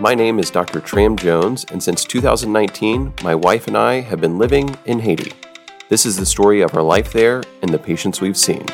My name is Dr. Tram Jones, and since 2019, my wife and I have been living in Haiti. This is the story of our life there and the patients we've seen.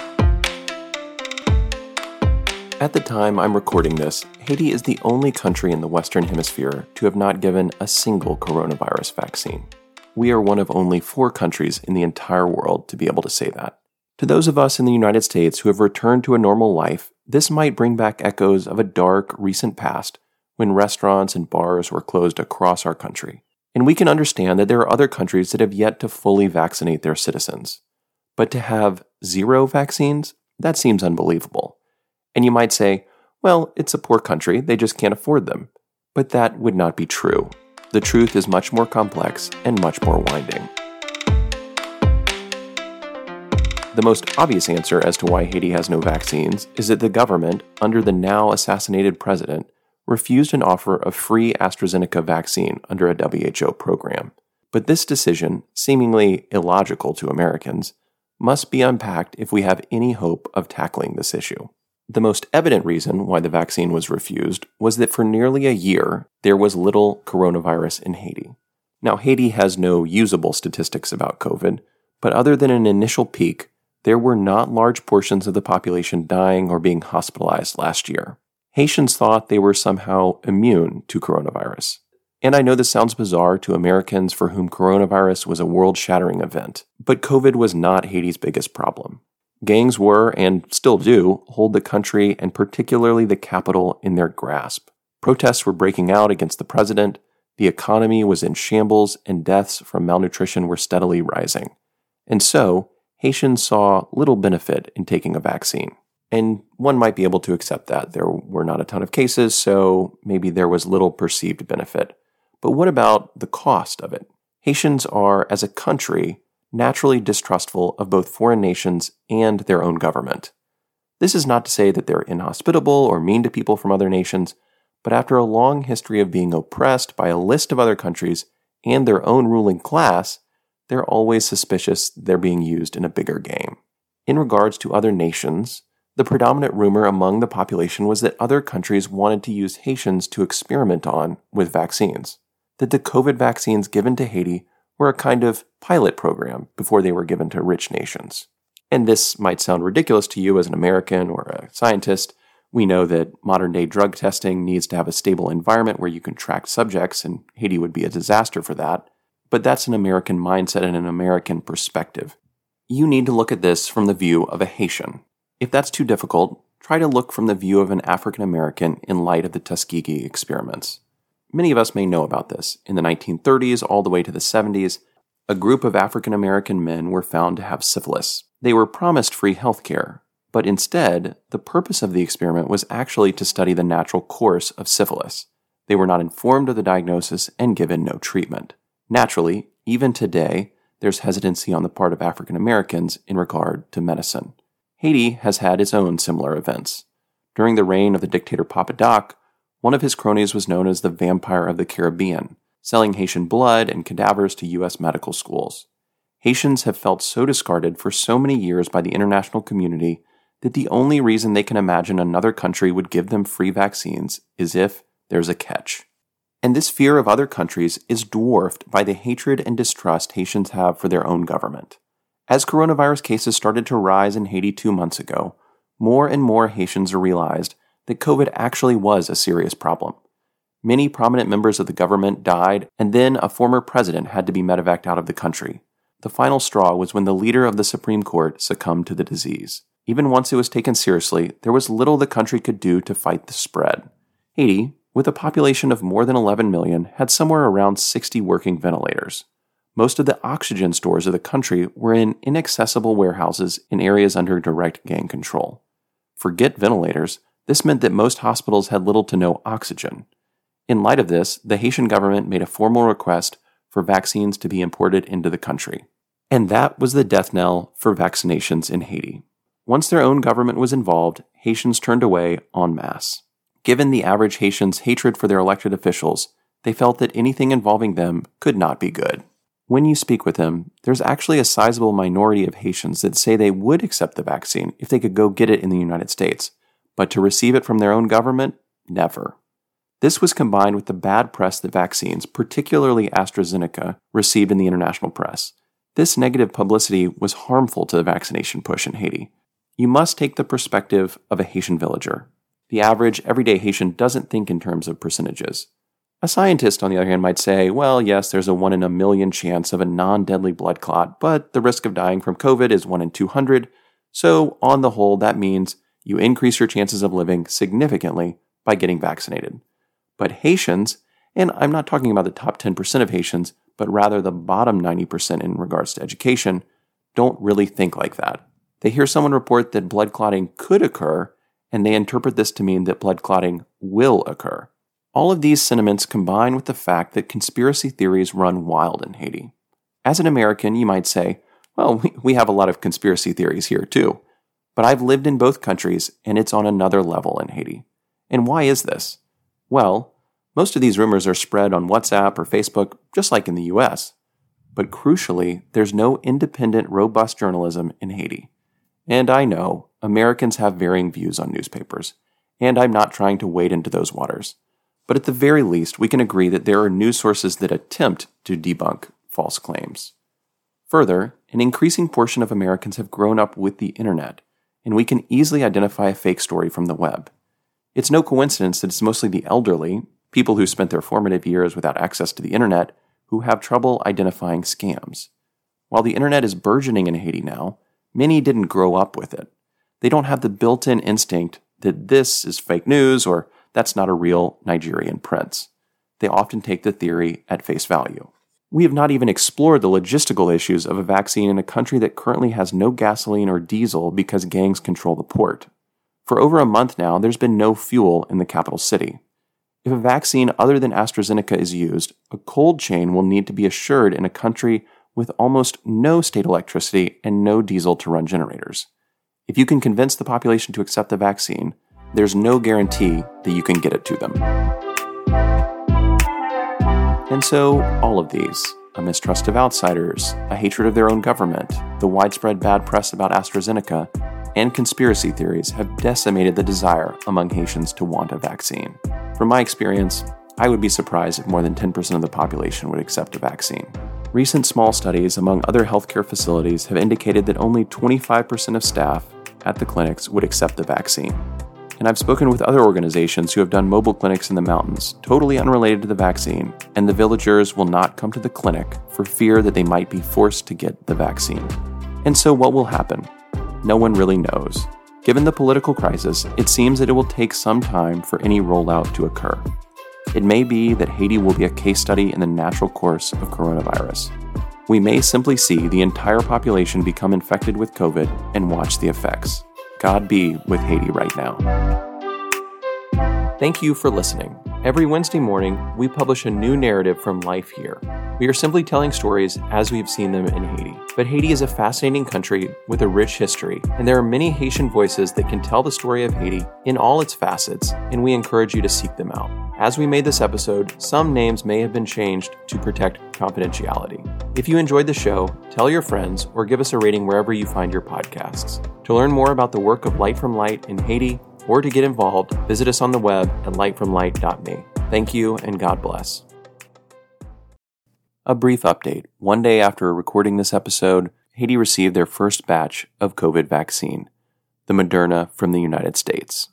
At the time I'm recording this, Haiti is the only country in the Western Hemisphere to have not given a single coronavirus vaccine. We are one of only four countries in the entire world to be able to say that. To those of us in the United States who have returned to a normal life, this might bring back echoes of a dark, recent past when restaurants and bars were closed across our country. And we can understand that there are other countries that have yet to fully vaccinate their citizens. But to have zero vaccines, that seems unbelievable. And you might say, well, it's a poor country, they just can't afford them. But that would not be true. The truth is much more complex and much more winding. The most obvious answer as to why Haiti has no vaccines is that the government, under the now assassinated president, refused an offer of free AstraZeneca vaccine under a WHO program. But this decision, seemingly illogical to Americans, must be unpacked if we have any hope of tackling this issue. The most evident reason why the vaccine was refused was that for nearly a year there was little coronavirus in Haiti. Now, Haiti has no usable statistics about COVID, but other than an initial peak, there were not large portions of the population dying or being hospitalized last year. Haitians thought they were somehow immune to coronavirus. And I know this sounds bizarre to Americans for whom coronavirus was a world shattering event, but COVID was not Haiti's biggest problem. Gangs were, and still do, hold the country and particularly the capital in their grasp. Protests were breaking out against the president, the economy was in shambles, and deaths from malnutrition were steadily rising. And so, Haitians saw little benefit in taking a vaccine. And one might be able to accept that. There were not a ton of cases, so maybe there was little perceived benefit. But what about the cost of it? Haitians are, as a country, naturally distrustful of both foreign nations and their own government. This is not to say that they're inhospitable or mean to people from other nations, but after a long history of being oppressed by a list of other countries and their own ruling class, they're always suspicious they're being used in a bigger game. In regards to other nations, the predominant rumor among the population was that other countries wanted to use Haitians to experiment on with vaccines, that the COVID vaccines given to Haiti were a kind of pilot program before they were given to rich nations. And this might sound ridiculous to you as an American or a scientist. We know that modern day drug testing needs to have a stable environment where you can track subjects, and Haiti would be a disaster for that but that's an American mindset and an American perspective. You need to look at this from the view of a Haitian. If that's too difficult, try to look from the view of an African American in light of the Tuskegee experiments. Many of us may know about this. In the 1930s all the way to the 70s, a group of African American men were found to have syphilis. They were promised free health care, but instead, the purpose of the experiment was actually to study the natural course of syphilis. They were not informed of the diagnosis and given no treatment. Naturally, even today, there's hesitancy on the part of African Americans in regard to medicine. Haiti has had its own similar events. During the reign of the dictator Papa Doc, one of his cronies was known as the Vampire of the Caribbean, selling Haitian blood and cadavers to U.S. medical schools. Haitians have felt so discarded for so many years by the international community that the only reason they can imagine another country would give them free vaccines is if there's a catch. And this fear of other countries is dwarfed by the hatred and distrust Haitians have for their own government. As coronavirus cases started to rise in Haiti two months ago, more and more Haitians realized that COVID actually was a serious problem. Many prominent members of the government died, and then a former president had to be medevaced out of the country. The final straw was when the leader of the Supreme Court succumbed to the disease. Even once it was taken seriously, there was little the country could do to fight the spread. Haiti, with a population of more than 11 million, had somewhere around 60 working ventilators. Most of the oxygen stores of the country were in inaccessible warehouses in areas under direct gang control. Forget ventilators, this meant that most hospitals had little to no oxygen. In light of this, the Haitian government made a formal request for vaccines to be imported into the country. And that was the death knell for vaccinations in Haiti. Once their own government was involved, Haitians turned away en masse. Given the average Haitian's hatred for their elected officials, they felt that anything involving them could not be good. When you speak with them, there's actually a sizable minority of Haitians that say they would accept the vaccine if they could go get it in the United States, but to receive it from their own government, never. This was combined with the bad press that vaccines, particularly AstraZeneca, received in the international press. This negative publicity was harmful to the vaccination push in Haiti. You must take the perspective of a Haitian villager. The average, everyday Haitian doesn't think in terms of percentages. A scientist, on the other hand, might say, well, yes, there's a 1 in a million chance of a non deadly blood clot, but the risk of dying from COVID is 1 in 200. So, on the whole, that means you increase your chances of living significantly by getting vaccinated. But Haitians, and I'm not talking about the top 10% of Haitians, but rather the bottom 90% in regards to education, don't really think like that. They hear someone report that blood clotting could occur, and they interpret this to mean that blood clotting will occur. All of these sentiments combine with the fact that conspiracy theories run wild in Haiti. As an American, you might say, well, we have a lot of conspiracy theories here too. But I've lived in both countries, and it's on another level in Haiti. And why is this? Well, most of these rumors are spread on WhatsApp or Facebook, just like in the US. But crucially, there's no independent, robust journalism in Haiti. And I know Americans have varying views on newspapers, and I'm not trying to wade into those waters. But at the very least, we can agree that there are news sources that attempt to debunk false claims. Further, an increasing portion of Americans have grown up with the internet, and we can easily identify a fake story from the web. It's no coincidence that it's mostly the elderly, people who spent their formative years without access to the internet, who have trouble identifying scams. While the internet is burgeoning in Haiti now, many didn't grow up with it. They don't have the built in instinct that this is fake news or that's not a real Nigerian prince. They often take the theory at face value. We have not even explored the logistical issues of a vaccine in a country that currently has no gasoline or diesel because gangs control the port. For over a month now, there's been no fuel in the capital city. If a vaccine other than AstraZeneca is used, a cold chain will need to be assured in a country with almost no state electricity and no diesel to run generators. If you can convince the population to accept the vaccine, there's no guarantee that you can get it to them. And so, all of these a mistrust of outsiders, a hatred of their own government, the widespread bad press about AstraZeneca, and conspiracy theories have decimated the desire among Haitians to want a vaccine. From my experience, I would be surprised if more than 10% of the population would accept a vaccine. Recent small studies among other healthcare facilities have indicated that only 25% of staff at the clinics would accept the vaccine. And I've spoken with other organizations who have done mobile clinics in the mountains, totally unrelated to the vaccine, and the villagers will not come to the clinic for fear that they might be forced to get the vaccine. And so, what will happen? no one really knows. Given the political crisis, it seems that it will take some time for any rollout to occur. It may be that Haiti will be a case study in the natural course of coronavirus. We may simply see the entire population become infected with COVID and watch the effects. God be with Haiti right now. Thank you for listening. Every Wednesday morning, we publish a new narrative from life here. We are simply telling stories as we've seen them in Haiti. But Haiti is a fascinating country with a rich history, and there are many Haitian voices that can tell the story of Haiti in all its facets, and we encourage you to seek them out. As we made this episode, some names may have been changed to protect confidentiality. If you enjoyed the show, tell your friends or give us a rating wherever you find your podcasts. To learn more about the work of Light from Light in Haiti, or to get involved, visit us on the web at lightfromlight.me. Thank you and God bless. A brief update. One day after recording this episode, Haiti received their first batch of COVID vaccine, the Moderna from the United States.